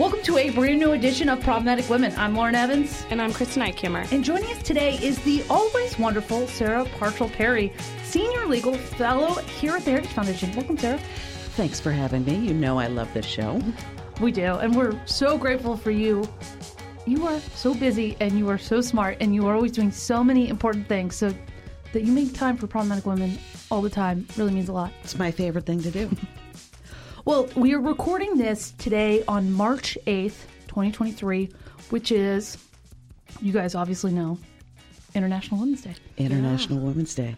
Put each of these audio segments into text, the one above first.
Welcome to a brand new edition of Problematic Women. I'm Lauren Evans. And I'm Kristen Eichamer. And joining us today is the always wonderful Sarah Parshall Perry, Senior Legal Fellow here at the Heritage Foundation. Welcome, Sarah. Thanks for having me. You know I love this show. We do, and we're so grateful for you. You are so busy and you are so smart and you are always doing so many important things. So that you make time for problematic women all the time really means a lot. It's my favorite thing to do. Well, we are recording this today on March 8th, 2023, which is, you guys obviously know, International Women's Day. International yeah. Women's Day.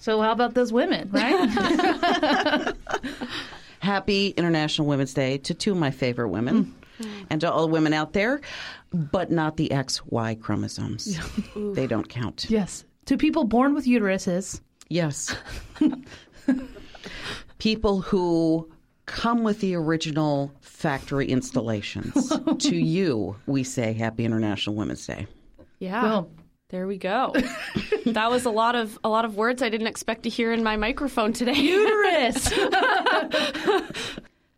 So, how about those women, right? Happy International Women's Day to two of my favorite women mm. and to all the women out there, but not the XY chromosomes. they don't count. Yes. To people born with uteruses. Yes. people who come with the original factory installations. to you, we say Happy International Women's Day. Yeah. Well, there we go. that was a lot of a lot of words I didn't expect to hear in my microphone today. Uterus.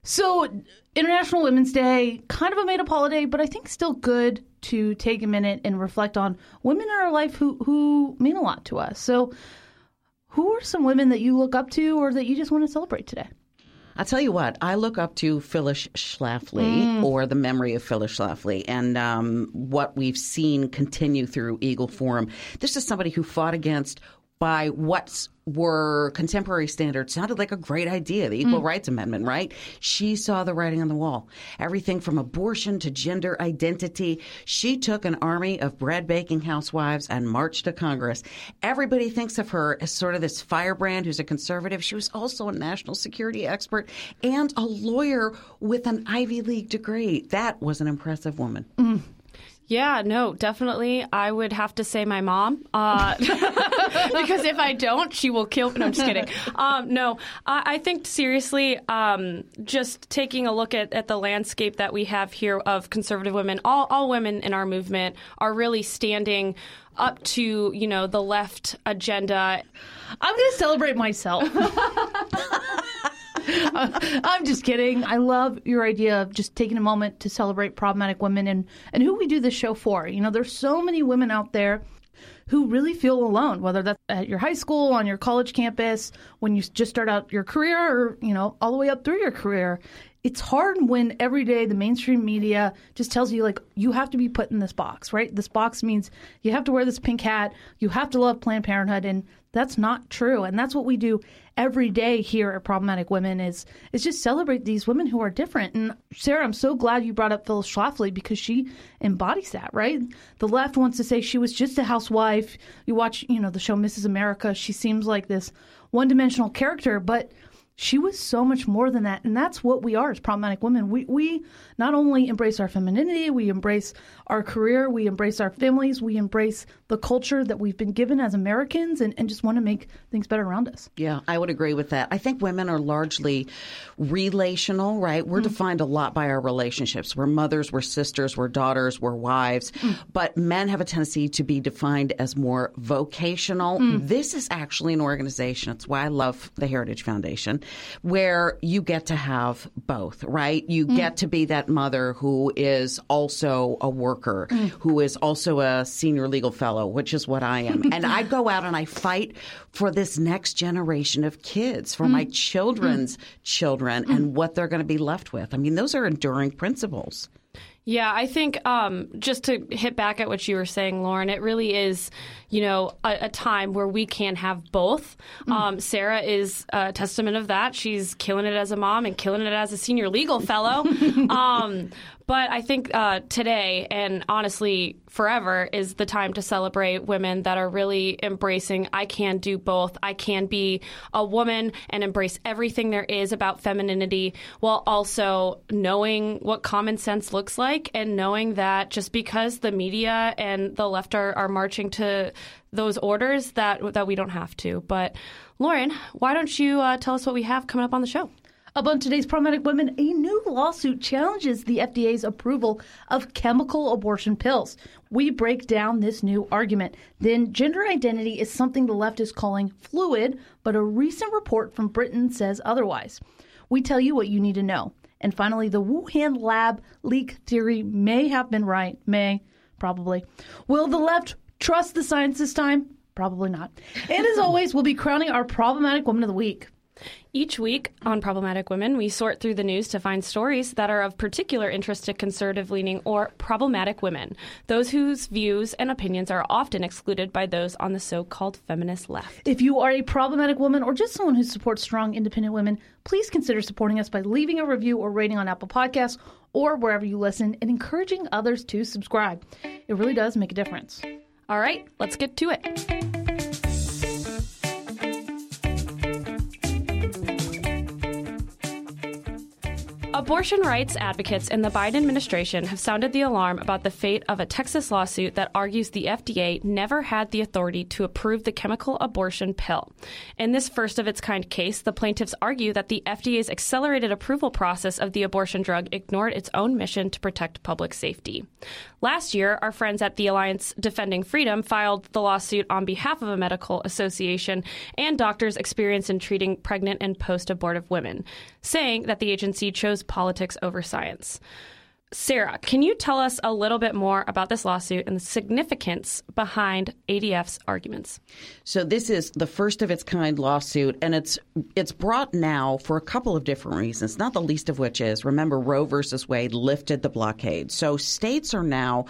so, International Women's Day, kind of a made up holiday, but I think still good to take a minute and reflect on women in our life who who mean a lot to us. So, who are some women that you look up to or that you just want to celebrate today? I'll tell you what, I look up to Phyllis Schlafly mm. or the memory of Phyllis Schlafly and um, what we've seen continue through Eagle Forum. This is somebody who fought against by what were contemporary standards sounded like a great idea, the Equal mm. Rights Amendment, right? She saw the writing on the wall. Everything from abortion to gender identity. She took an army of bread baking housewives and marched to Congress. Everybody thinks of her as sort of this firebrand who's a conservative. She was also a national security expert and a lawyer with an Ivy League degree. That was an impressive woman. Mm. Yeah, no, definitely. I would have to say my mom, uh, because if I don't, she will kill. No, I'm just kidding. Um, no, I, I, think seriously, um, just taking a look at, at the landscape that we have here of conservative women, all, all women in our movement are really standing up to you know the left agenda. I'm going to celebrate myself. I'm just kidding. I love your idea of just taking a moment to celebrate problematic women and, and who we do this show for. You know, there's so many women out there who really feel alone, whether that's at your high school, on your college campus, when you just start out your career, or, you know, all the way up through your career. It's hard when every day the mainstream media just tells you, like, you have to be put in this box, right? This box means you have to wear this pink hat, you have to love Planned Parenthood, and that's not true. And that's what we do every day here at Problematic Women is is just celebrate these women who are different. And Sarah, I'm so glad you brought up Phyllis Schlafly because she embodies that, right? The left wants to say she was just a housewife. You watch, you know, the show Mrs. America, she seems like this one-dimensional character, but she was so much more than that. And that's what we are as problematic women. We, we not only embrace our femininity, we embrace our career, we embrace our families, we embrace the culture that we've been given as Americans and, and just want to make things better around us. Yeah, I would agree with that. I think women are largely relational, right? We're mm. defined a lot by our relationships. We're mothers, we're sisters, we're daughters, we're wives. Mm. But men have a tendency to be defined as more vocational. Mm. This is actually an organization. It's why I love the Heritage Foundation where you get to have both, right? You mm. get to be that mother who is also a worker, mm. who is also a senior legal fellow, which is what I am. and I go out and I fight for this next generation of kids, for mm. my children's children and what they're going to be left with. I mean, those are enduring principles. Yeah, I think um, just to hit back at what you were saying, Lauren, it really is, you know, a, a time where we can have both. Mm. Um, Sarah is a testament of that. She's killing it as a mom and killing it as a senior legal fellow. um, but I think uh, today, and honestly, forever, is the time to celebrate women that are really embracing I can do both. I can be a woman and embrace everything there is about femininity while also knowing what common sense looks like and knowing that just because the media and the left are, are marching to those orders that that we don't have to. But Lauren, why don't you uh, tell us what we have coming up on the show? Up on today's Problematic Women, a new lawsuit challenges the FDA's approval of chemical abortion pills. We break down this new argument. Then, gender identity is something the left is calling fluid, but a recent report from Britain says otherwise. We tell you what you need to know. And finally, the Wuhan lab leak theory may have been right. May, probably. Will the left trust the science this time? Probably not. And as always, we'll be crowning our problematic woman of the week. Each week on Problematic Women, we sort through the news to find stories that are of particular interest to conservative leaning or problematic women, those whose views and opinions are often excluded by those on the so called feminist left. If you are a problematic woman or just someone who supports strong, independent women, please consider supporting us by leaving a review or rating on Apple Podcasts or wherever you listen and encouraging others to subscribe. It really does make a difference. All right, let's get to it. Abortion rights advocates in the Biden administration have sounded the alarm about the fate of a Texas lawsuit that argues the FDA never had the authority to approve the chemical abortion pill. In this first of its kind case, the plaintiffs argue that the FDA's accelerated approval process of the abortion drug ignored its own mission to protect public safety. Last year, our friends at the Alliance Defending Freedom filed the lawsuit on behalf of a medical association and doctors experienced in treating pregnant and post abortive women, saying that the agency chose politics over science. Sarah, can you tell us a little bit more about this lawsuit and the significance behind ADF's arguments? So this is the first of its kind lawsuit and it's it's brought now for a couple of different reasons, not the least of which is remember Roe versus Wade lifted the blockade. So states are now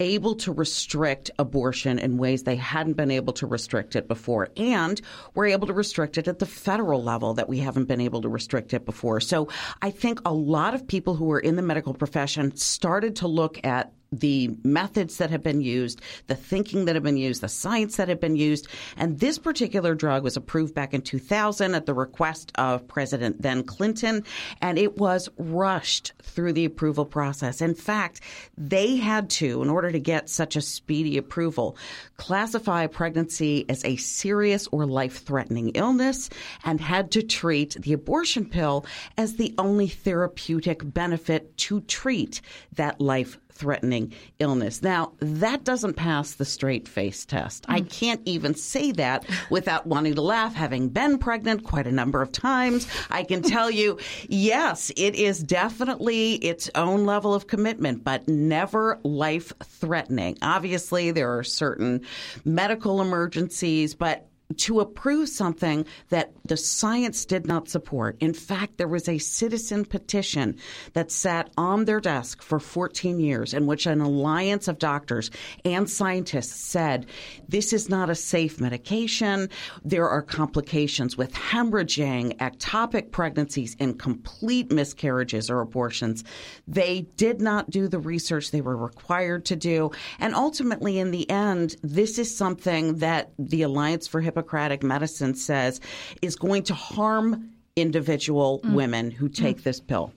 able to restrict abortion in ways they hadn't been able to restrict it before. And we're able to restrict it at the federal level that we haven't been able to restrict it before. So I think a lot of people who are in the medical profession started to look at the methods that have been used, the thinking that have been used, the science that have been used. And this particular drug was approved back in 2000 at the request of President then Clinton, and it was rushed through the approval process. In fact, they had to, in order to get such a speedy approval, classify pregnancy as a serious or life threatening illness and had to treat the abortion pill as the only therapeutic benefit to treat that life threatening illness. Now, that doesn't pass the straight face test. Mm. I can't even say that without wanting to laugh, having been pregnant quite a number of times. I can tell you, yes, it is definitely its own level of commitment, but never life threatening. Obviously, there are certain medical emergencies, but to approve something that the science did not support. In fact, there was a citizen petition that sat on their desk for 14 years in which an alliance of doctors and scientists said this is not a safe medication. There are complications with hemorrhaging, ectopic pregnancies, incomplete miscarriages or abortions. They did not do the research they were required to do. And ultimately, in the end, this is something that the Alliance for Hippocratic Hippocratic medicine says is going to harm individual mm. women who take mm. this pill.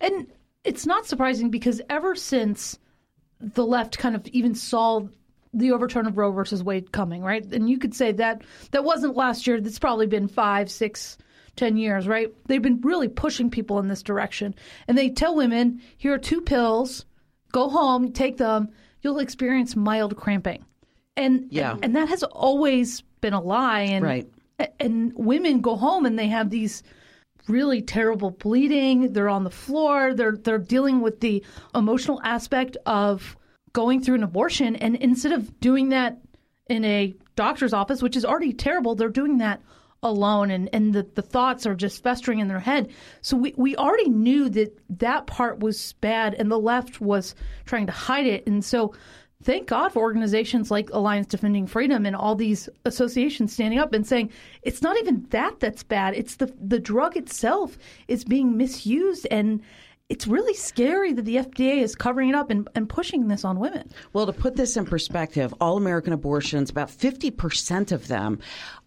And it's not surprising because ever since the left kind of even saw the overturn of Roe versus Wade coming, right? And you could say that that wasn't last year. That's probably been five, six, ten years, right? They've been really pushing people in this direction. And they tell women, here are two pills, go home, take them, you'll experience mild cramping. And yeah. and, and that has always been a lie and right. and women go home and they have these really terrible bleeding they're on the floor they're they're dealing with the emotional aspect of going through an abortion and instead of doing that in a doctor's office which is already terrible they're doing that alone and, and the, the thoughts are just festering in their head. So we, we already knew that that part was bad and the left was trying to hide it. And so thank God for organizations like Alliance Defending Freedom and all these associations standing up and saying it's not even that that's bad. It's the the drug itself is being misused and it's really scary that the FDA is covering it up and, and pushing this on women. Well, to put this in perspective, all American abortions, about 50% of them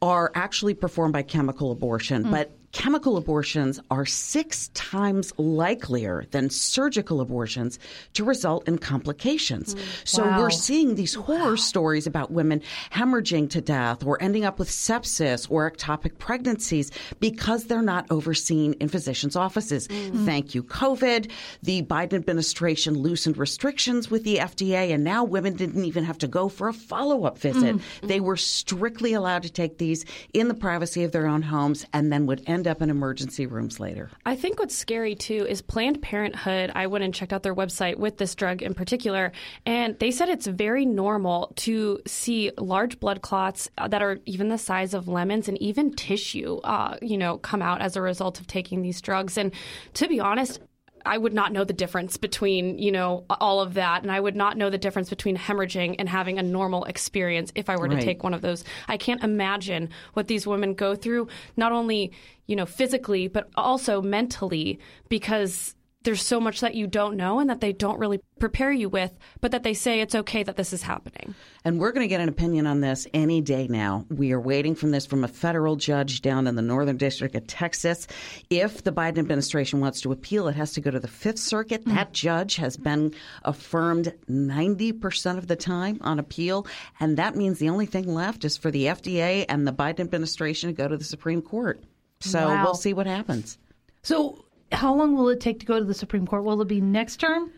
are actually performed by chemical abortion, mm. but chemical abortions are six times likelier than surgical abortions to result in complications. Mm. So wow. we're seeing these horror wow. stories about women hemorrhaging to death or ending up with sepsis or ectopic pregnancies because they're not overseen in physicians' offices. Mm. Thank you, COVID. The Biden administration loosened restrictions with the FDA, and now women didn't even have to go for a follow up visit. Mm. They were strictly allowed to take these in the privacy of their own homes and then would end end up in emergency rooms later. I think what's scary too is Planned Parenthood. I went and checked out their website with this drug in particular, and they said it's very normal to see large blood clots that are even the size of lemons and even tissue, uh, you know, come out as a result of taking these drugs. And to be honest, I would not know the difference between, you know, all of that. And I would not know the difference between hemorrhaging and having a normal experience if I were to take one of those. I can't imagine what these women go through, not only, you know, physically, but also mentally, because there's so much that you don't know and that they don't really prepare you with, but that they say it's okay that this is happening. And we're going to get an opinion on this any day now. We are waiting from this from a federal judge down in the Northern District of Texas. If the Biden administration wants to appeal, it has to go to the Fifth Circuit. Mm. That judge has been affirmed 90% of the time on appeal. And that means the only thing left is for the FDA and the Biden administration to go to the Supreme Court. So Wow. we'll see what happens. So, how long will it take to go to the Supreme Court? Will it be next term?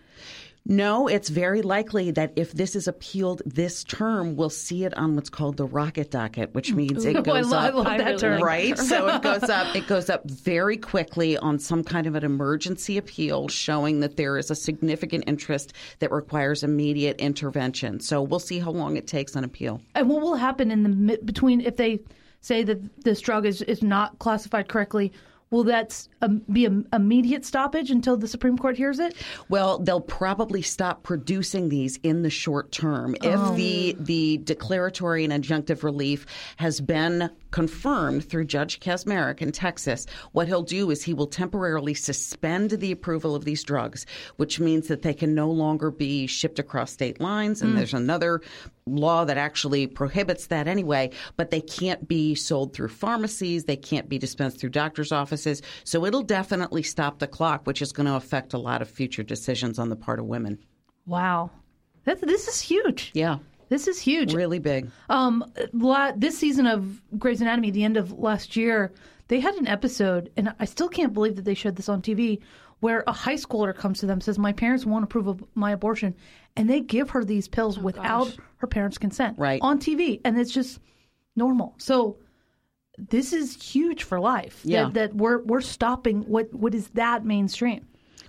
No, it's very likely that if this is appealed this term, we'll see it on what's called the rocket docket, which means it I goes lo- I up. love that term. Right, so it goes up. It goes up very quickly on some kind of an emergency appeal, showing that there is a significant interest that requires immediate intervention. So we'll see how long it takes on appeal. And what will happen in the between if they say that this drug is, is not classified correctly? Will that um, be an immediate stoppage until the Supreme Court hears it? Well, they'll probably stop producing these in the short term. If the the declaratory and injunctive relief has been confirmed through Judge Kacsmaryk in Texas, what he'll do is he will temporarily suspend the approval of these drugs, which means that they can no longer be shipped across state lines. And there's another law that actually prohibits that anyway, but they can't be sold through pharmacies, they can't be dispensed through doctors' offices. So it'll definitely stop the clock, which is going to affect a lot of future decisions on the part of women. Wow, That's, this is huge. Yeah, This is huge. really big. Um, this season of Grey's Anatomy, the end of last year, they had an episode, and I still can't believe that they showed this on TV, where a high schooler comes to them says, "My parents won't approve of my abortion," and they give her these pills oh, without her parents' consent, Right. on TV, and it's just normal. So this is huge for life. Yeah. that, that we're we're stopping what what is that mainstream.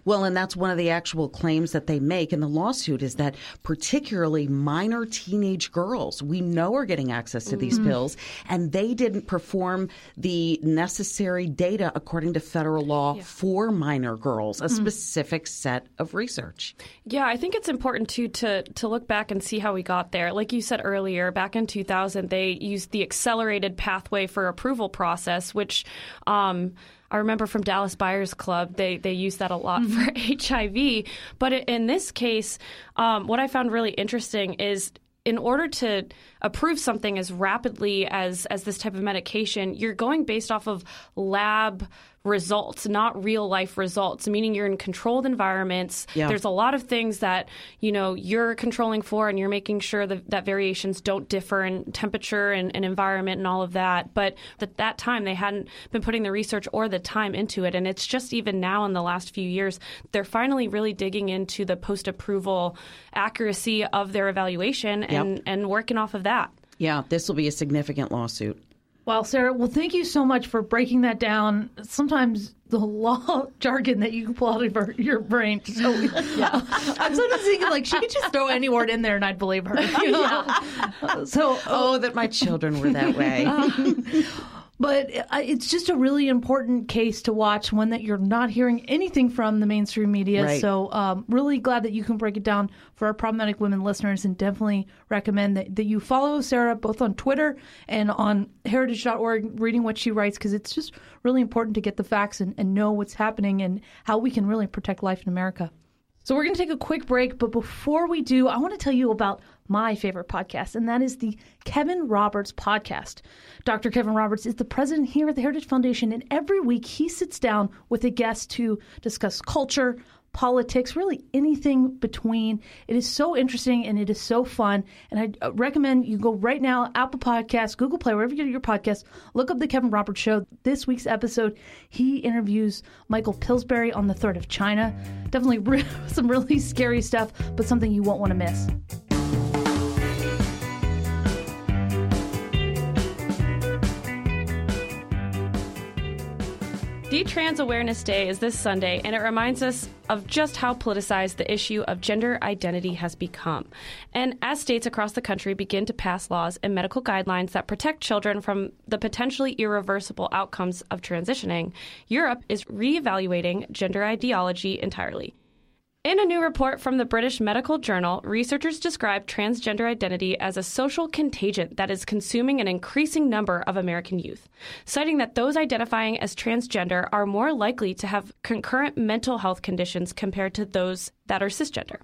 Well, and that's one of the actual claims that they make in the lawsuit is that particularly minor teenage girls we know are getting access to these pills, and they didn't perform the necessary data according to federal law for minor girls, a specific set of research. Yeah, I think it's important too to to look back and see how we got there. Like you said earlier, back in 2000, they used the accelerated pathway for approval process, which um, I remember from Dallas Buyers Club. They they use that a lot for HIV. But in this case, um, what I found really interesting is in order to approve something as rapidly as as this type of medication, you're going based off of lab results, not real life results, meaning you're in controlled environments. Yeah. There's a lot of things that, you know, you're controlling for and you're making sure that, that variations don't differ in temperature and, and environment and all of that. But at that time, they hadn't been putting the research or the time into it. And it's just even now in the last few years, they're finally really digging into the post approval accuracy of their evaluation and, and working off of that. Yeah, this will be a significant lawsuit. Well, Sarah. Well, thank you so much for breaking that down. Sometimes the law jargon that you can pull out of your- your brain. So, I'm sometimes thinking like she could just throw any word in there and I'd believe her. You know? So, Oh, that my children were that way. Uh, but it's just a really important case to watch, one that you're not hearing anything from the mainstream media. Right. So, um, really glad that you can break it down for our problematic women listeners, and definitely recommend that, that you follow Sarah both on Twitter and on heritage.org, reading what she writes, because it's just really important to get the facts and, and know what's happening and how we can really protect life in America. So we're going to take a quick break, but before we do, I want to tell you about my favorite podcast, and that is the Kevin Roberts podcast. Dr. Kevin Roberts is the president here at the Heritage Foundation, and every week he sits down with a guest to discuss culture, politics, really anything between. It is so interesting and it is so fun. And I uh, recommend you go right now, Apple Podcasts, Google Play, wherever you get your podcast, look up The Kevin Roberts Show. This week's episode, he interviews Michael Pillsbury on the threat of China. Definitely some really scary stuff, but something you won't want to miss. D-Trans Awareness Day is this Sunday, and it reminds us of just how politicized the issue of gender identity has become. And as states across the country begin to pass laws and medical guidelines that protect children from the potentially irreversible outcomes of transitioning, Europe is reevaluating gender ideology entirely. In a new report from the British Medical Journal, researchers describe transgender identity as a social contagion that is consuming an increasing number of American youth, citing that those identifying as transgender are more likely to have concurrent mental health conditions compared to those that are cisgender.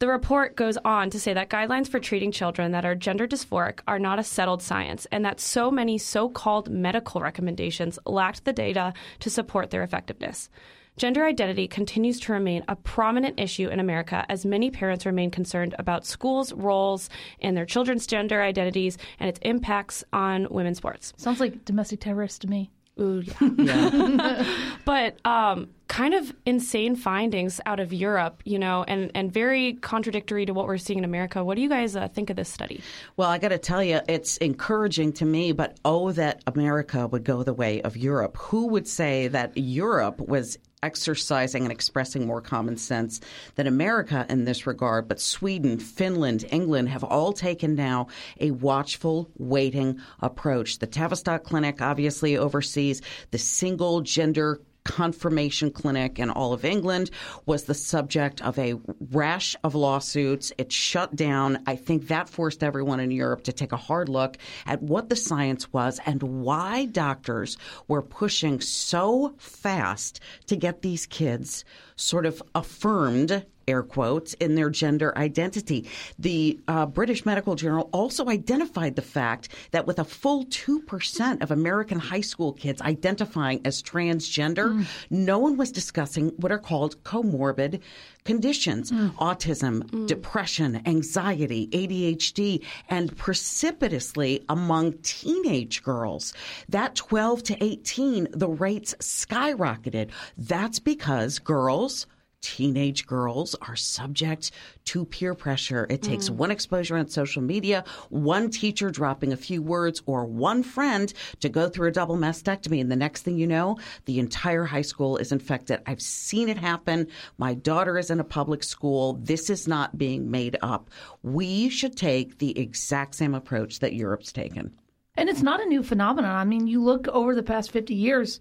The report goes on to say that guidelines for treating children that are gender dysphoric are not a settled science, and that so many so called medical recommendations lacked the data to support their effectiveness. Gender identity continues to remain a prominent issue in America as many parents remain concerned about schools' roles and their children's gender identities and its impacts on women's sports. Sounds like domestic terrorist to me. Ooh, yeah. but um, kind of insane findings out of Europe, you know, and, and very contradictory to what we're seeing in America. What do you guys uh, think of this study? Well, I got to tell you, it's encouraging to me, but oh, that America would go the way of Europe. Who would say that Europe was exercising and expressing more common sense than America in this regard. But Sweden, Finland, England have all taken now a watchful, waiting approach. The Tavistock Clinic obviously oversees the single gender confirmation clinic in all of England was the subject of a rash of lawsuits. It shut down. I think that forced everyone in Europe to take a hard look at what the science was and why doctors were pushing so fast to get these kids sort of affirmed air quotes, in their gender identity. The uh, British Medical Journal also identified the fact that with a full 2% of American high school kids identifying as transgender, mm. no one was discussing what are called comorbid conditions mm. autism, mm. depression, anxiety, ADHD, and precipitously among teenage girls. That 12 to 18, the rates skyrocketed. That's because girls, teenage girls are subject to peer pressure. It takes mm. one exposure on social media, one teacher dropping a few words, or one friend to go through a double mastectomy. And the next thing you know, the entire high school is infected. I've seen it happen. My daughter is in a public school. This is not being made up. We should take the exact same approach that Europe's taken. And it's not a new phenomenon. I mean, you look over the past 50 years,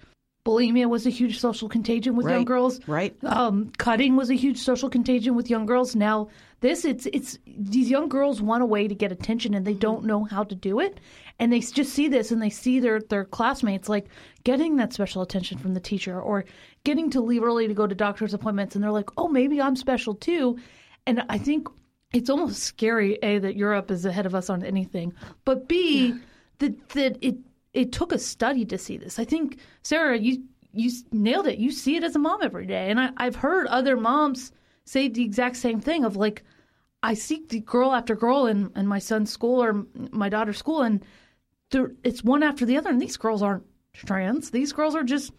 bulimia was a huge social contagion with right, young girls. Right. Um, cutting was a huge social contagion with young girls. Now this, it's it's these young girls want a way to get attention and they don't know how to do it, and they just see this and they see their their classmates like getting that special attention from the teacher or getting to leave early to go to doctor's appointments, and they're like, oh, maybe I'm special too, and I think. It's almost scary, A, that Europe is ahead of us on anything, but B, yeah. that, that it it took a study to see this. I think Sarah, you you nailed it. You see it as a mom every day, and I, I've heard other moms say the exact same thing of like, I see the girl after girl in, in my son's school or my daughter's school, and it's one after the other. And these girls aren't trans. These girls are just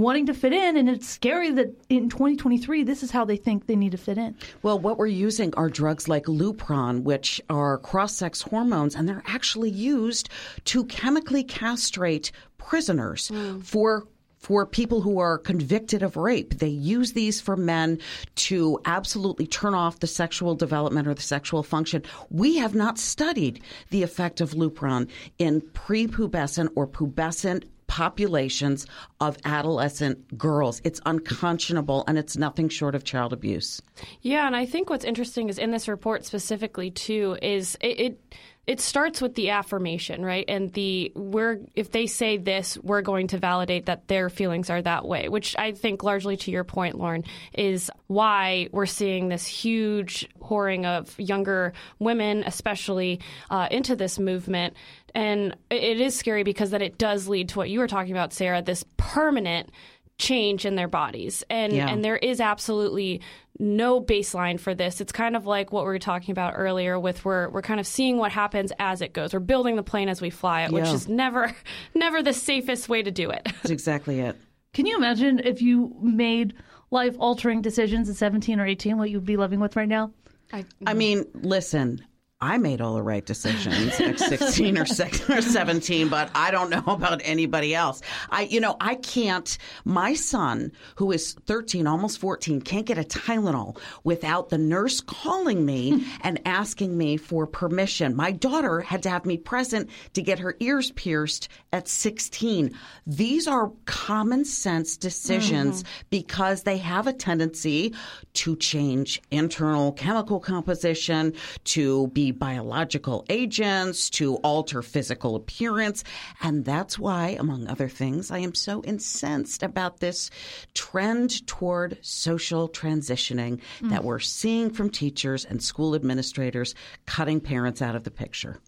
wanting to fit in. And it's scary that in 2023, this is how they think they need to fit in. Well, what we're using are drugs like Lupron, which are cross sex hormones, and they're actually used to chemically castrate prisoners mm. for for people who are convicted of rape. They use these for men to absolutely turn off the sexual development or the sexual function. We have not studied the effect of Lupron in prepubescent or pubescent populations of adolescent girls. It's unconscionable and it's nothing short of child abuse. Yeah, and I think what's interesting is in this report specifically too is it, it it starts with the affirmation, right? And the we're if they say this, we're going to validate that their feelings are that way, which I think largely to your point, Lauren, is why we're seeing this huge pouring of younger women, especially uh, into this movement. And it is scary because then it does lead to what you were talking about, Sarah, this permanent change in their bodies. And yeah. and there is absolutely no baseline for this. It's kind of like what we were talking about earlier with we're we're kind of seeing what happens as it goes. We're building the plane as we fly it, yeah. which is never never the safest way to do it. That's exactly it. Can you imagine if you made life altering decisions at 17 or 18 what you'd be living with right now? I, I mean, listen, I made all the right decisions at 16 or 16 or 17, but I don't know about anybody else. I, you know, I can't, my son, who is 13, almost 14, can't get a Tylenol without the nurse calling me and asking me for permission. My daughter had to have me present to get her ears pierced at 16. These are common sense decisions mm-hmm. because they have a tendency to change internal chemical composition, to be biological agents to alter physical appearance. And that's why, among other things, I am so incensed about this trend toward social transitioning mm. that we're seeing from teachers and school administrators cutting parents out of the picture.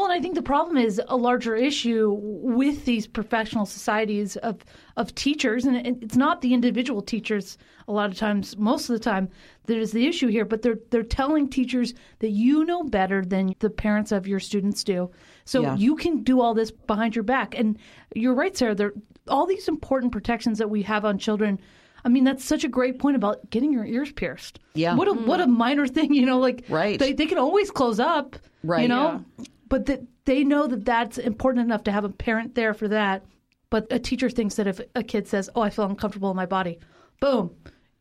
Well, and I think the problem is a larger issue with these professional societies of of teachers, and it's not the individual teachers. A lot of times, most of the time, that is the issue here. But they're they're telling teachers that you know better than the parents of your students do, so yeah. you can do all this behind your back. And you're right, Sarah. There all these important protections that we have on children. I mean, that's such a great point about getting your ears pierced. Yeah. What a mm-hmm. what a minor thing, you know. Like right. they they can always close up. Right. You know. Yeah but that they know that that's important enough to have a parent there for that. But a teacher thinks that if a kid says, "Oh, I feel uncomfortable in my body," boom,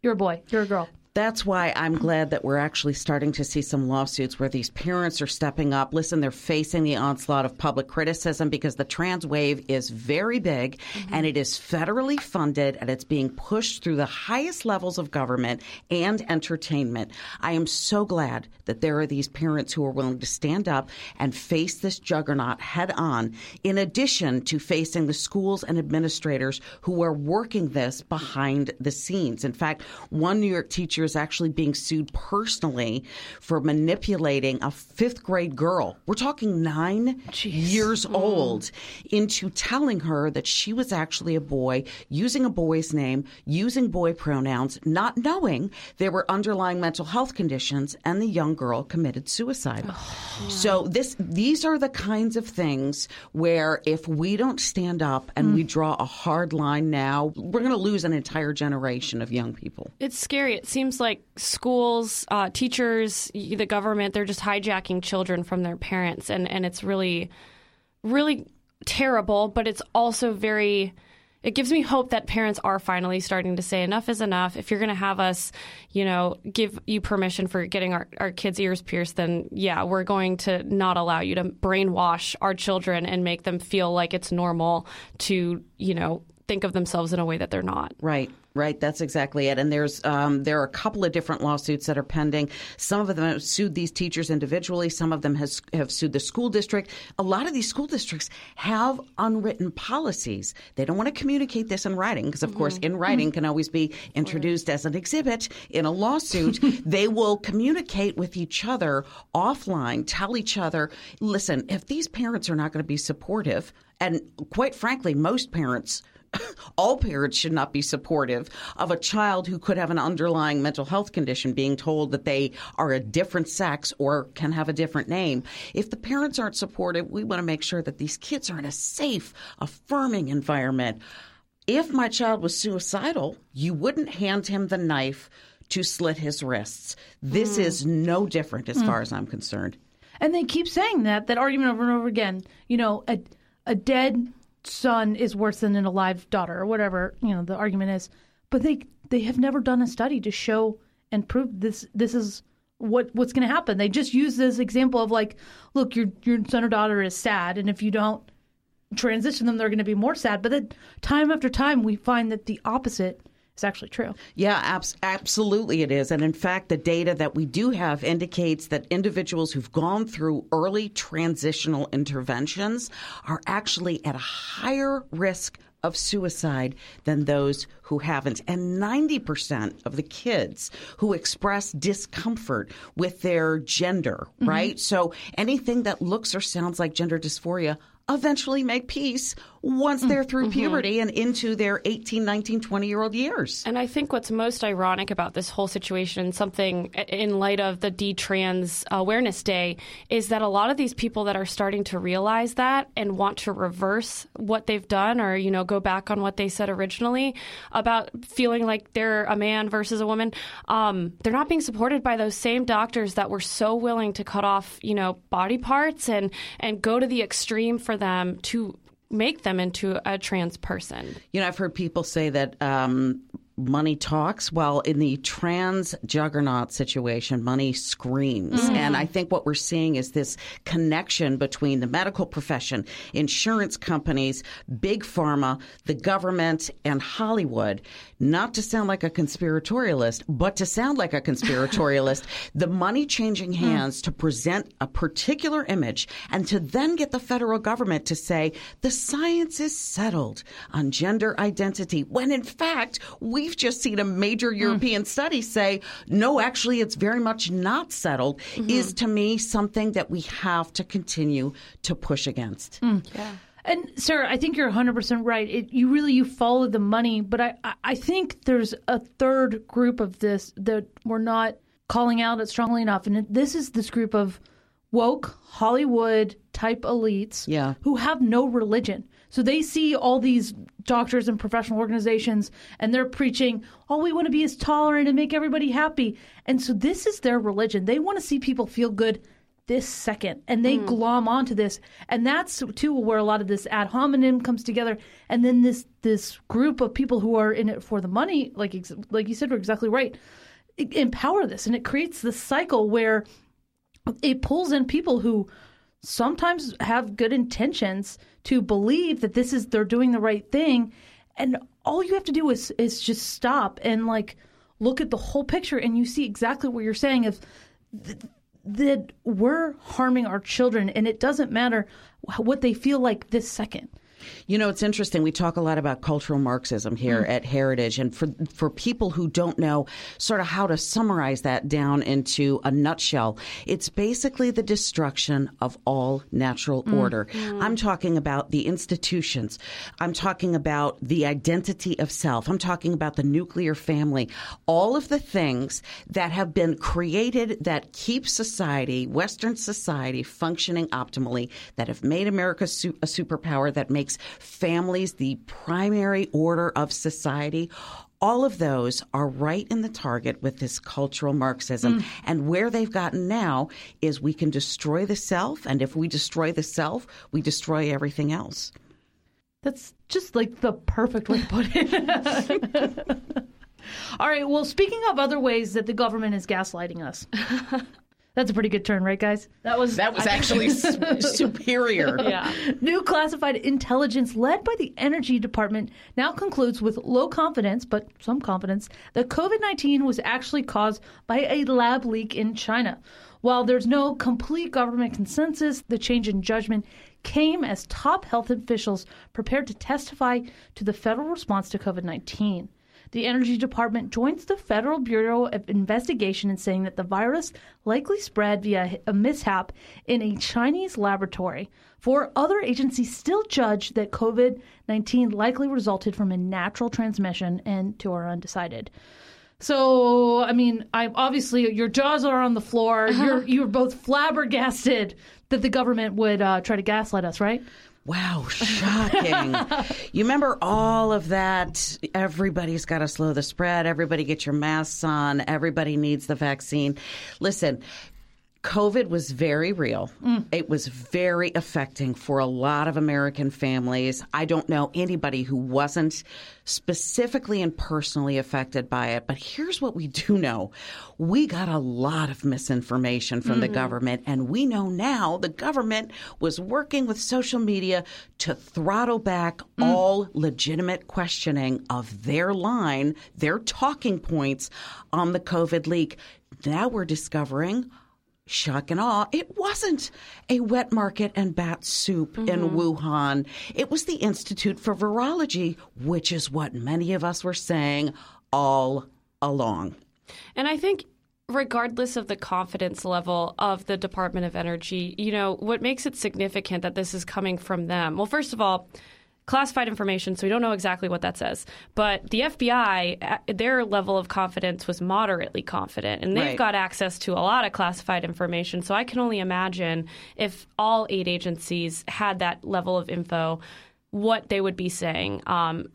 you're a boy, you're a girl that's why I'm glad that we're actually starting to see some lawsuits where these parents are stepping up. Listen, they're facing the onslaught of public criticism because the trans wave is very big mm-hmm. and it is federally funded and it's being pushed through the highest levels of government and entertainment. I am so glad that there are these parents who are willing to stand up and face this juggernaut head on, in addition to facing the schools and administrators who are working this behind the scenes. In fact, one New York teacher is actually being sued personally for manipulating a fifth grade girl. We're talking nine Jeez. years mm. old into telling her that she was actually a boy, using a boy's name, using boy pronouns, not knowing there were underlying mental health conditions, and the young girl committed suicide. Oh, so this these are the kinds of things where if we don't stand up and mm. we draw a hard line now, we're going to lose an entire generation of young people. It's scary. It seems like schools, uh, teachers, the government, they're just hijacking children from their parents. And, and it's really, really terrible, but it's also very it gives me hope that parents are finally starting to say enough is enough. If you're going to have us, you know, give you permission for getting our, our kids' ears pierced, then yeah, we're going to not allow you to brainwash our children and make them feel like it's normal to, you know, think of themselves in a way that they're not. Right. Right, that's exactly it. And there's um, there are a couple of different lawsuits that are pending. Some of them have sued these teachers individually. Some of them has have sued the school district. A lot of these school districts have unwritten policies. They don't want to communicate this in writing because, of mm-hmm. course, in writing mm-hmm. can always be introduced as an exhibit in a lawsuit. they will communicate with each other offline, tell each other, listen, if these parents are not going to be supportive, and quite frankly, most parents all parents should not be supportive of a child who could have an underlying mental health condition being told that they are a different sex or can have a different name. If the parents aren't supportive, we want to make sure that these kids are in a safe, affirming environment. If my child was suicidal, you wouldn't hand him the knife to slit his wrists. This mm. is no different as mm. far as I'm concerned. And they keep saying that, that argument over and over again. You know, a, a dead son is worse than an alive daughter or whatever you know the argument is. But they they have never done a study to show and prove this this is what what's going to happen. They just use this example of like look your your son or daughter is sad and if you don't transition them they're going to be more sad. But then time after time we find that the opposite is actually true. Yeah, abs- absolutely it is. And in fact, the data that we do have indicates that individuals who've gone through early transitional interventions are actually at a higher risk of suicide than those who haven't. And 90% of the kids who express discomfort with their gender, mm-hmm. right? So anything that looks or sounds like gender dysphoria eventually make peace once they're through puberty and into their 18, 19, 20 year old years. And I think what's most ironic about this whole situation, something in light of the D-Trans Awareness Day, is that a lot of these people that are starting to realize that and want to reverse what they've done or, you know, go back on what they said originally about feeling like they're a man versus a woman, um, they're not being supported by those same doctors that were so willing to cut off, you know, body parts and, and go to the extreme for them to make them into a trans person. You know, I've heard people say that um, money talks. Well, in the trans juggernaut situation, money screams. Mm. And I think what we're seeing is this connection between the medical profession, insurance companies, big pharma, the government, and Hollywood. Not to sound like a conspiratorialist, but to sound like a conspiratorialist, the money changing mm. hands mm. to present a particular image and to then get the federal government to say the science is settled on gender identity, when in fact, we we've just seen a major hmm. European mm. study say, no, actually, it's very much not settled, mm-hmm. is to me something that we have to continue to push against. Mm. Yeah. And Sarah, I think you're 100% right. It, you really you follow the money, but I I think there's a third group of this that we're not calling out it strongly enough, and this is this group of woke Hollywood type elites yeah. who have no religion. So they see all these doctors and professional organizations and they're preaching, all we want to be is tolerant and make everybody happy. And so this is their religion. They want to see people feel good this second and they mm. glom onto this and that's too where a lot of this ad hominem comes together and then this this group of people who are in it for the money like like you said we're exactly right empower this and it creates this cycle where it pulls in people who sometimes have good intentions to believe that this is they're doing the right thing and all you have to do is is just stop and like look at the whole picture and you see exactly what you're saying of th- that we're harming our children and it doesn't matter what they feel like this second you know, it's interesting. We talk a lot about cultural Marxism here mm. at Heritage, and for for people who don't know sort of how to summarize that down into a nutshell, it's basically the destruction of all natural mm. order. Mm. I'm talking about the institutions. I'm talking about the identity of self. I'm talking about the nuclear family. All of the things that have been created that keep society, Western society, functioning optimally, that have made America su- a superpower, that makes families the primary order of society. All of those are right in the target with this cultural Marxism. Mm. And where they've gotten now is we can destroy the self. And if we destroy the self, we destroy everything else. That's just like the perfect way to put it. All right. Well, speaking of other ways that the government is gaslighting us, that's a pretty good turn, right, guys? That was that was actually superior. Yeah. New classified intelligence led by the Energy Department now concludes with low confidence, but some confidence, that COVID 19 was actually caused by a lab leak in China. While there's no complete government consensus, the change in judgment came as top health officials prepared to testify to the federal response to COVID 19 the Energy Department joins the Federal Bureau of Investigation in saying that the virus likely spread via a mishap in a Chinese laboratory. Four other agencies still judge that COVID 19 likely resulted from a natural transmission and two are undecided. So, I mean, I obviously your jaws are on the floor. Uh-huh. You're you're both flabbergasted that the government would uh, try to gaslight us, right? Wow, shocking. you remember all of that? Everybody's got to slow the spread. Everybody get your masks on. Everybody needs the vaccine. Listen, COVID was very real. Mm. It was very affecting for a lot of American families. I don't know anybody who wasn't specifically and personally affected by it. But here's what we do know we got a lot of misinformation from mm-hmm. the government, and we know now the government was working with social media to throttle back mm. all legitimate questioning of their line, their talking points on the COVID leak. Now we're discovering shock and awe, it wasn't a wet market and bat soup mm-hmm. in Wuhan. It was the Institute for Virology, which is what many of us were saying all along. And I think regardless of the confidence level of the Department of Energy, you know, what makes it significant that this is coming from them? Well, first of all, classified information, so we don't know exactly what that says. But the FBI, uh, their level of confidence was moderately confident, and they've Right. got access to a lot of classified information. So I can only imagine if all eight agencies had that level of info. What they would be saying. Um,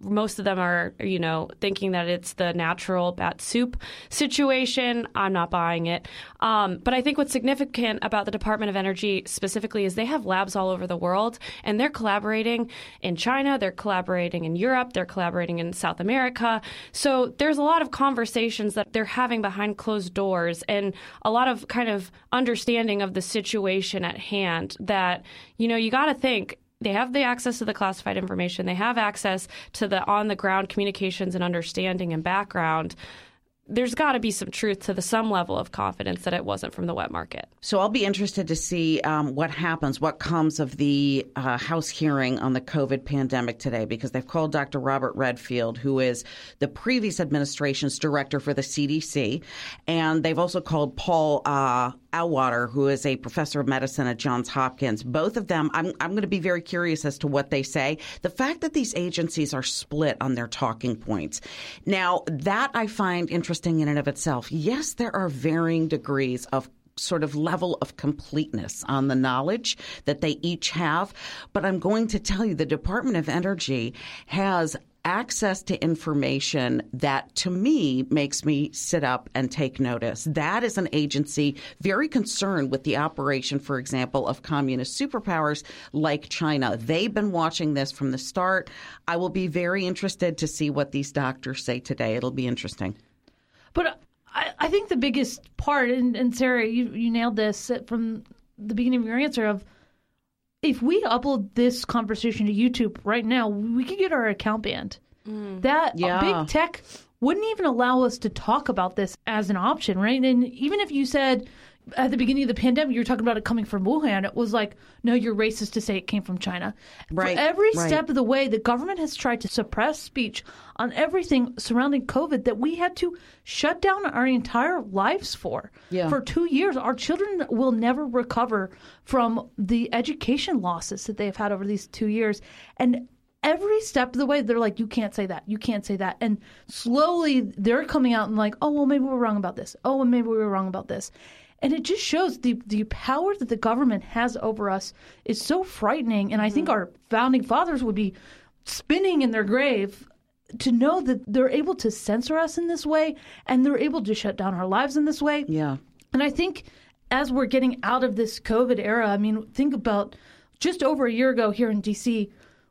most of them are, you know, thinking that it's the natural bat soup situation. I'm not buying it. Um, but I think what's significant about the Department of Energy specifically is they have labs all over the world and they're collaborating in China, they're collaborating in Europe, they're collaborating in South America. So there's a lot of conversations that they're having behind closed doors and a lot of kind of understanding of the situation at hand that, you know, you got to think they have the access to the classified information. They have access to the on the ground communications and understanding and background. There's got to be some truth to the some level of confidence that it wasn't from the wet market. So I'll be interested to see um, what happens, what comes of the uh, House hearing on the COVID pandemic today, because they've called Dr. Robert Redfield, who is the previous administration's director for the CDC, and they've also called Paul uh, Auwaerter, who is a professor of medicine at Johns Hopkins. Both of them, I'm, I'm going to be very curious as to what they say. The fact that these agencies are split on their talking points. Now, that I find interesting in and of itself. Yes, there are varying degrees of sort of level of completeness on the knowledge that they each have. But I'm going to tell you the Department of Energy has access to information that to me makes me sit up and take notice. That is an agency very concerned with the operation, for example, of communist superpowers like China. They've been watching this from the start. I will be very interested to see what these doctors say today. It'll be interesting. But I, I think the biggest part, and, and Sarah, you, you nailed this uh, from the beginning of your answer of if we upload this conversation to YouTube right now, we could get our account banned. Mm. That Yeah. big tech wouldn't even allow us to talk about this as an option, right? And even if you said at the beginning of the pandemic, you were talking about it coming from Wuhan, it was like, no, you're racist to say it came from China. Right, For every right. step of the way, the government has tried to suppress speech on everything surrounding COVID that we had to shut down our entire lives for. Yeah. For two years, our children will never recover from the education losses that they've had over these two years. And every step of the way, they're like, you can't say that. You can't say that. And slowly they're coming out and like, oh, well, maybe we're wrong about this. Oh, well, maybe we were wrong about this. And it just shows the, the power that the government has over us is so frightening. And I think mm-hmm. our founding fathers would be spinning in their grave to know that they're able to censor us in this way and they're able to shut down our lives in this way. Yeah. And I think as we're getting out of this COVID era, I mean, think about just over a year ago here in DC,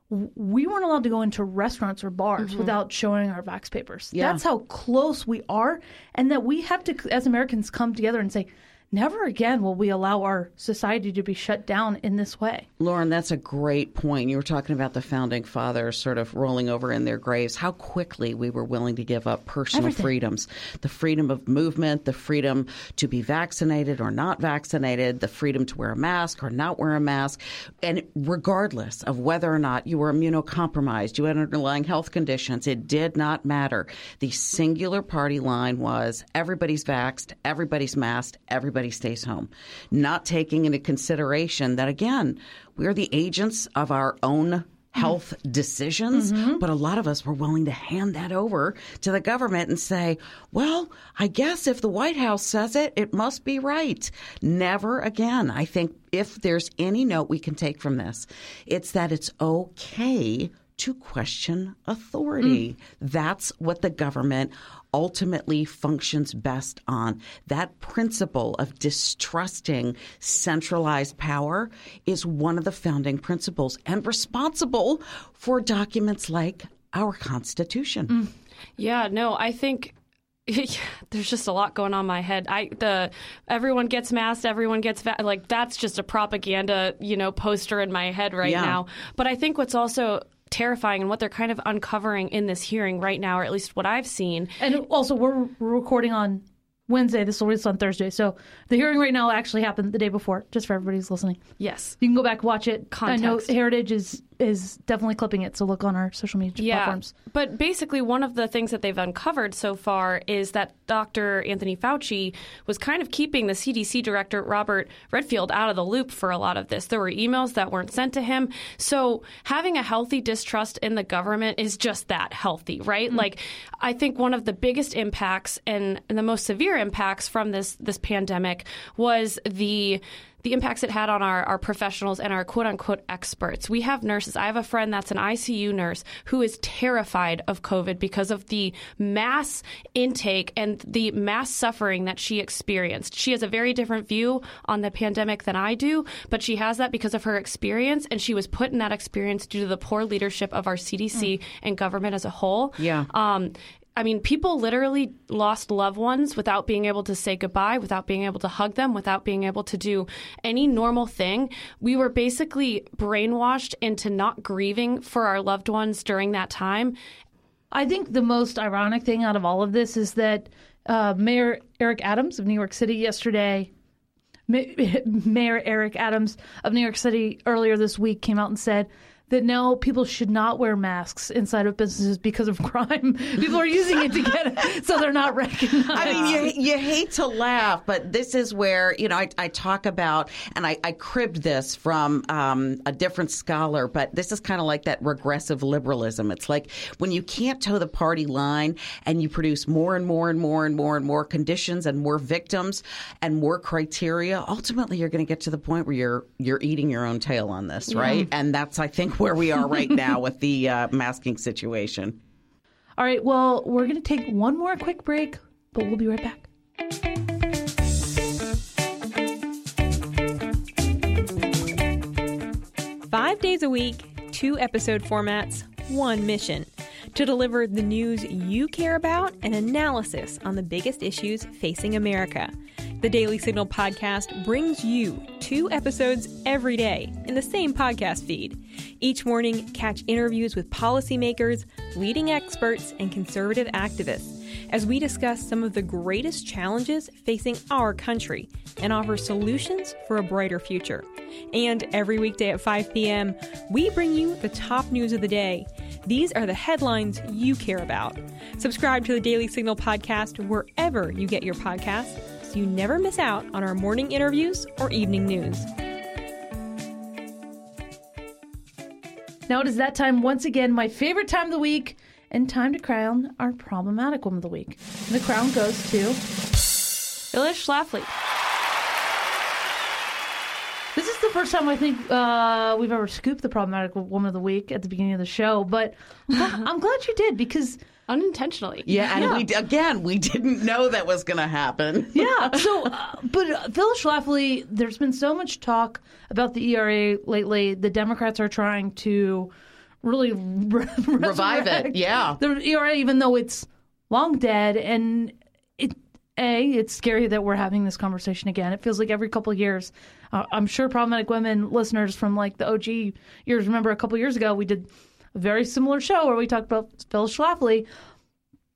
we weren't allowed to go into restaurants or bars mm-hmm. without showing our vax papers. Yeah. That's how close we are, and that we have to, as Americans, come together and say, never again will we allow our society to be shut down in this way. Lauren, that's a great point. You were talking about the founding fathers sort of rolling over in their graves, how quickly we were willing to give up personal Everything. freedoms the freedom of movement, the freedom to be vaccinated or not vaccinated, the freedom to wear a mask or not wear a mask. And regardless of whether or not you were immunocompromised, you had underlying health conditions, it did not matter. The singular party line was everybody's vaxxed, everybody's masked, everybody stays home. Not taking into consideration that, again, we're the agents of our own health mm-hmm. decisions, mm-hmm. but a lot of us were willing to hand that over to the government and say, well, I guess if the White House says it, it must be right. Never again. I think if there's any note we can take from this, it's that it's okay to question authority. Mm. That's what the government ultimately functions best on. That principle of distrusting centralized power is one of the founding principles and responsible for documents like our Constitution. Mm. Yeah, no, I think there's just a lot going on in my head. I the everyone gets masked, everyone gets va- like that's just a propaganda, you know, poster in my head right Yeah. now. But I think what's also terrifying and what they're kind of uncovering in this hearing right now, or at least what I've seen, And also, we're, recording on Wednesday. This will release on Thursday. So the hearing right now actually happened the day before, just for everybody who's listening. yes, You can go back watch it. I know Heritage is is definitely clipping it. So look on our social media yeah. platforms. But basically, one of the things that they've uncovered so far is that Dr. Anthony Fauci was kind of keeping the CDC director, Robert Redfield, out of the loop for a lot of this. There were emails that weren't sent to him. So having a healthy distrust in the government is just that healthy, right? Mm-hmm. Like, I think one of the biggest impacts and, and the most severe impacts from this, this pandemic was the the impacts it had on our, our professionals and our quote unquote experts. We have nurses. I have a friend that's an ICU nurse who is terrified of COVID because of the mass intake and the mass suffering that she experienced. She has a very different view on the pandemic than I do, but she has that because of her experience, and she was put in that experience due to the poor leadership of our CDC mm. and government as a whole. Yeah. Um, I mean, people literally lost loved ones without being able to say goodbye, without being able to hug them, without being able to do any normal thing. We were basically brainwashed into not grieving for our loved ones during that time. I think the most ironic thing out of all of this is that uh, Mayor Eric Adams of New York City yesterday, Mayor Eric Adams of New York City earlier this week came out and said, that now people should not wear masks inside of businesses because of crime. people are using it to get it, so they're not recognized. I mean, you, you hate to laugh, but this is where, you know, I, I talk about, and I, I cribbed this from um, a different scholar, but this is kind of like that regressive liberalism. It's like when you can't toe the party line and you produce more and more and more and more and more conditions and more victims and more criteria, ultimately you're going to get to the point where you're you're eating your own tail on this, right? Yeah. And that's, I think, where we are right now with the uh, masking situation. All right, well, we're going to take one more quick break, but we'll be right back. Five days a week, two episode formats, one mission to deliver the news you care about and analysis on the biggest issues facing America. The Daily Signal podcast brings you two episodes every day in the same podcast feed. Each morning, catch interviews with policymakers, leading experts, and conservative activists as we discuss some of the greatest challenges facing our country and offer solutions for a brighter future. And every weekday at 5 p.m., we bring you the top news of the day. These are the headlines you care about. Subscribe to the Daily Signal podcast wherever you get your podcasts so you never miss out on our morning interviews or evening news. Now it is that time once again, my favorite time of the week, and time to crown our problematic woman of the week. And the crown goes to Phyllis Schlafly. This is the first time I think uh, we've ever scooped the problematic woman of the week at the beginning of the show, but I'm glad you did because unintentionally. Yeah, and yeah. we again we didn't know that was going to happen. yeah. So, uh, but uh, Phyllis Schlafly, there's been so much talk about the ERA lately. The Democrats are trying to really re- revive it. Yeah, the ERA, even though it's long dead, and it a it's scary that we're having this conversation again. It feels like every couple of years. Uh, I'm sure problematic women listeners from like the OG years remember a couple years ago we did a very similar show where we talked about Phil Schlafly.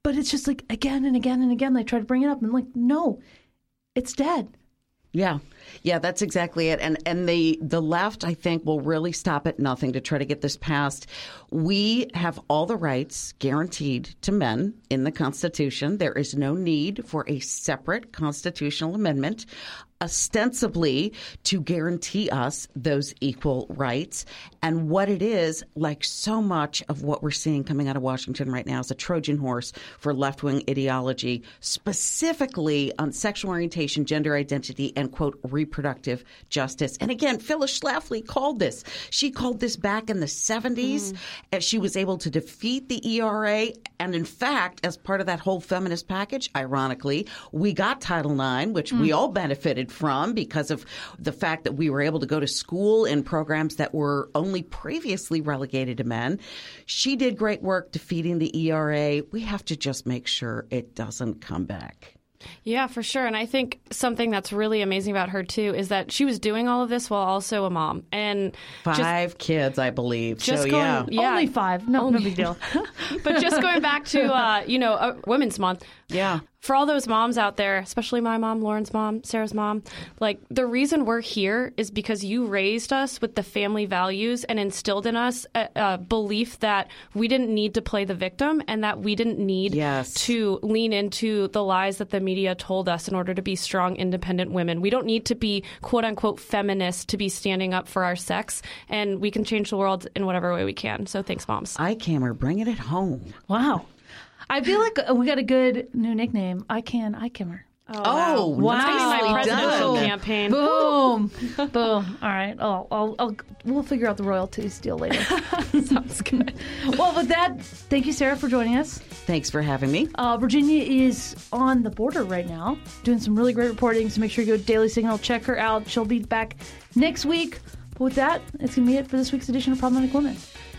But it's just like again and again and again they try to bring it up and like no, it's dead. Yeah. Yeah, that's exactly it. And and the the left I think will really stop at nothing to try to get this passed. We have all the rights guaranteed to men in the Constitution. There is no need for a separate constitutional amendment ostensibly to guarantee us those equal rights. And what it is, like so much of what we're seeing coming out of Washington right now, is a Trojan horse for left wing ideology, specifically on sexual orientation, gender identity, and quote, reproductive justice. And again, Phyllis Schlafly called this. She called this back in the 70s, mm. and she was able to defeat the ERA. And in fact, as part of that whole feminist package, ironically, we got Title IX, which mm. we all benefited benefited from because of the fact that we were able to go to school in programs that were only previously relegated to men. She did great work defeating the ERA. We have to just make sure it doesn't come back. Yeah, for sure. And I think something that's really amazing about her too is that she was doing all of this while also a mom and five just, kids, I believe. Just so, going, yeah. yeah. only five. No, Only. no big deal. but just going back to uh, you know, uh, Women's Month. Yeah. for all those moms out there, especially my mom, Lauren's mom, Sarah's mom, like the reason we're here is because you raised us with the family values and instilled in us a, a belief that we didn't need to play the victim and that we didn't need Yes. to lean into the lies that the media told us in order to be strong, independent women. We don't need to be quote unquote feminist to be standing up for our sex, and we can change the world in whatever way we can. So thanks, moms. iCamera, bring it at home. Wow. I feel like uh, we got a good new nickname. I can, I kimmer. Oh, Wow. nicely my presidential done. campaign. Boom, boom. All right. Oh, I'll, I'll, we'll figure out the royalties deal later. Sounds good. well, with that, thank you, Sarah, for joining us. Thanks for having me. Uh, Virginia is on the border right now, doing some really great reporting. So make sure you go to Daily Signal, check her out. She'll be back next week. But with that, it's gonna be it for this week's edition of Problematic Women.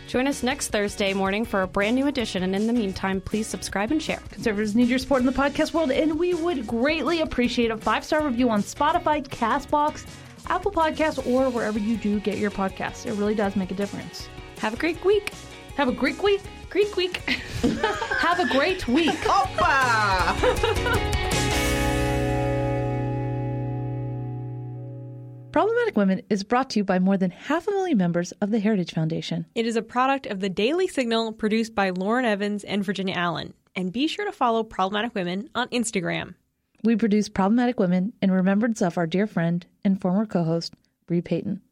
Join us next Thursday morning for a brand new edition. And in the meantime, please subscribe and share. Conservatives need your support in the podcast world, and we would greatly appreciate a five star review on Spotify, Castbox, Apple Podcasts, or wherever you do get your podcasts. It really does make a difference. Have a great week. Have a Greek week. Greek week. Have a great week. Opa! Problematic Women is brought to you by more than half a million members of the Heritage Foundation. It is a product of the Daily Signal produced by Lauren Evans and Virginia Allen. And be sure to follow Problematic Women on Instagram. We produce Problematic Women in remembrance of our dear friend and former co host, Bre Payton.